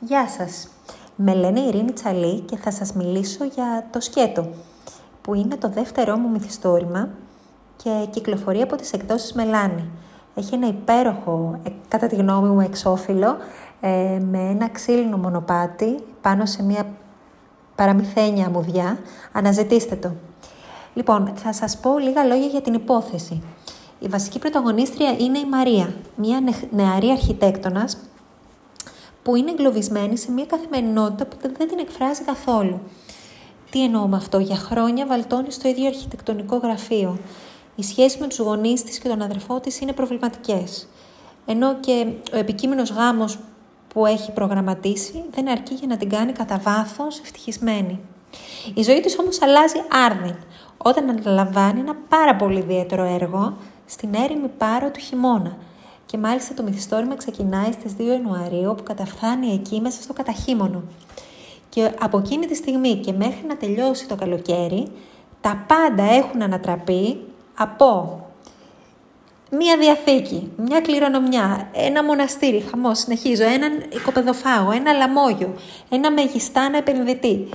Γεια σας. Με λένε Ειρήνη Τσαλή και θα σας μιλήσω για το σκέτο, που είναι το δεύτερό μου μυθιστόρημα και κυκλοφορεί από τις εκδόσεις Μελάνη. Έχει ένα υπέροχο, ε, κατά τη γνώμη μου, εξώφυλλο ε, με ένα ξύλινο μονοπάτι πάνω σε μια παραμυθένια αμμουδιά. Αναζητήστε το. Λοιπόν, θα σας πω λίγα λόγια για την υπόθεση. Η βασική πρωταγωνίστρια είναι η Μαρία, μια νεαρή αρχιτέκτονας που είναι εγκλωβισμένη σε μια καθημερινότητα που δεν την εκφράζει καθόλου. Τι εννοώ με αυτό, για χρόνια βαλτώνει στο ίδιο αρχιτεκτονικό γραφείο. Οι σχέσεις με τους γονείς της και τον αδερφό της είναι προβληματικές. Ενώ και ο επικείμενος γάμος που έχει προγραμματίσει δεν αρκεί για να την κάνει κατά βάθος ευτυχισμένη. Η ζωή της όμως αλλάζει άρδιν όταν αναλαμβάνει ένα πάρα πολύ ιδιαίτερο έργο στην έρημη πάρο του χειμώνα, και μάλιστα το μυθιστόρημα ξεκινάει στις 2 Ιανουαρίου που καταφθάνει εκεί μέσα στο καταχύμωνο. Και από εκείνη τη στιγμή και μέχρι να τελειώσει το καλοκαίρι, τα πάντα έχουν ανατραπεί από μία διαθήκη, μια κληρονομιά, ένα μοναστήρι, χαμός, συνεχίζω, έναν οικοπεδοφάγο, ένα λαμόγιο, ένα μεγιστάνα επενδυτή.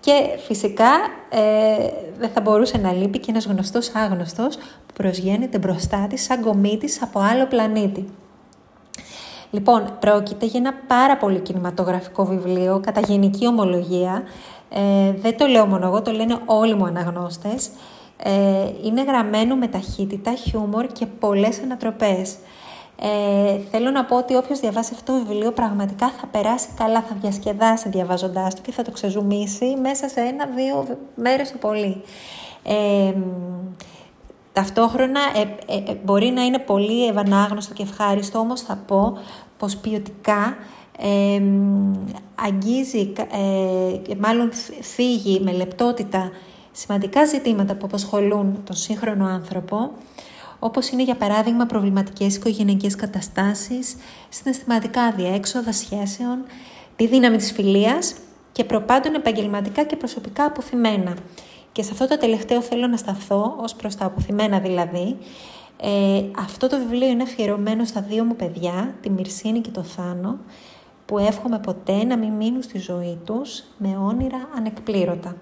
Και φυσικά ε, δεν θα μπορούσε να λείπει και ένας γνωστός άγνωστος που προσγαίνεται μπροστά της σαν κομίτης από άλλο πλανήτη. Λοιπόν, πρόκειται για ένα πάρα πολύ κινηματογραφικό βιβλίο, κατά γενική ομολογία. Ε, δεν το λέω μόνο εγώ, το λένε όλοι μου αναγνώστες. Ε, είναι γραμμένο με ταχύτητα, χιούμορ και πολλές ανατροπές. Ε, θέλω να πω ότι όποιος διαβάσει αυτό το βιβλίο πραγματικά θα περάσει καλά, θα διασκεδάσει διαβάζοντάς το και θα το ξεζουμίσει μέσα σε ένα-δύο μέρες το πολύ. Ε, ταυτόχρονα ε, ε, ε, μπορεί να είναι πολύ ευανάγνωστο και ευχάριστο, όμως θα πω πως ποιοτικά ε, αγγίζει, ε, μάλλον θίγει με λεπτότητα σημαντικά ζητήματα που απασχολούν τον σύγχρονο άνθρωπο όπως είναι για παράδειγμα προβληματικές οικογενειακές καταστάσεις, συναισθηματικά διέξοδα σχέσεων, τη δύναμη της φιλίας και προπάντων επαγγελματικά και προσωπικά αποθυμένα. Και σε αυτό το τελευταίο θέλω να σταθώ, ως προς τα αποθυμένα δηλαδή. Ε, αυτό το βιβλίο είναι αφιερωμένο στα δύο μου παιδιά, τη Μυρσίνη και το Θάνο, που εύχομαι ποτέ να μην μείνουν στη ζωή τους με όνειρα ανεκπλήρωτα.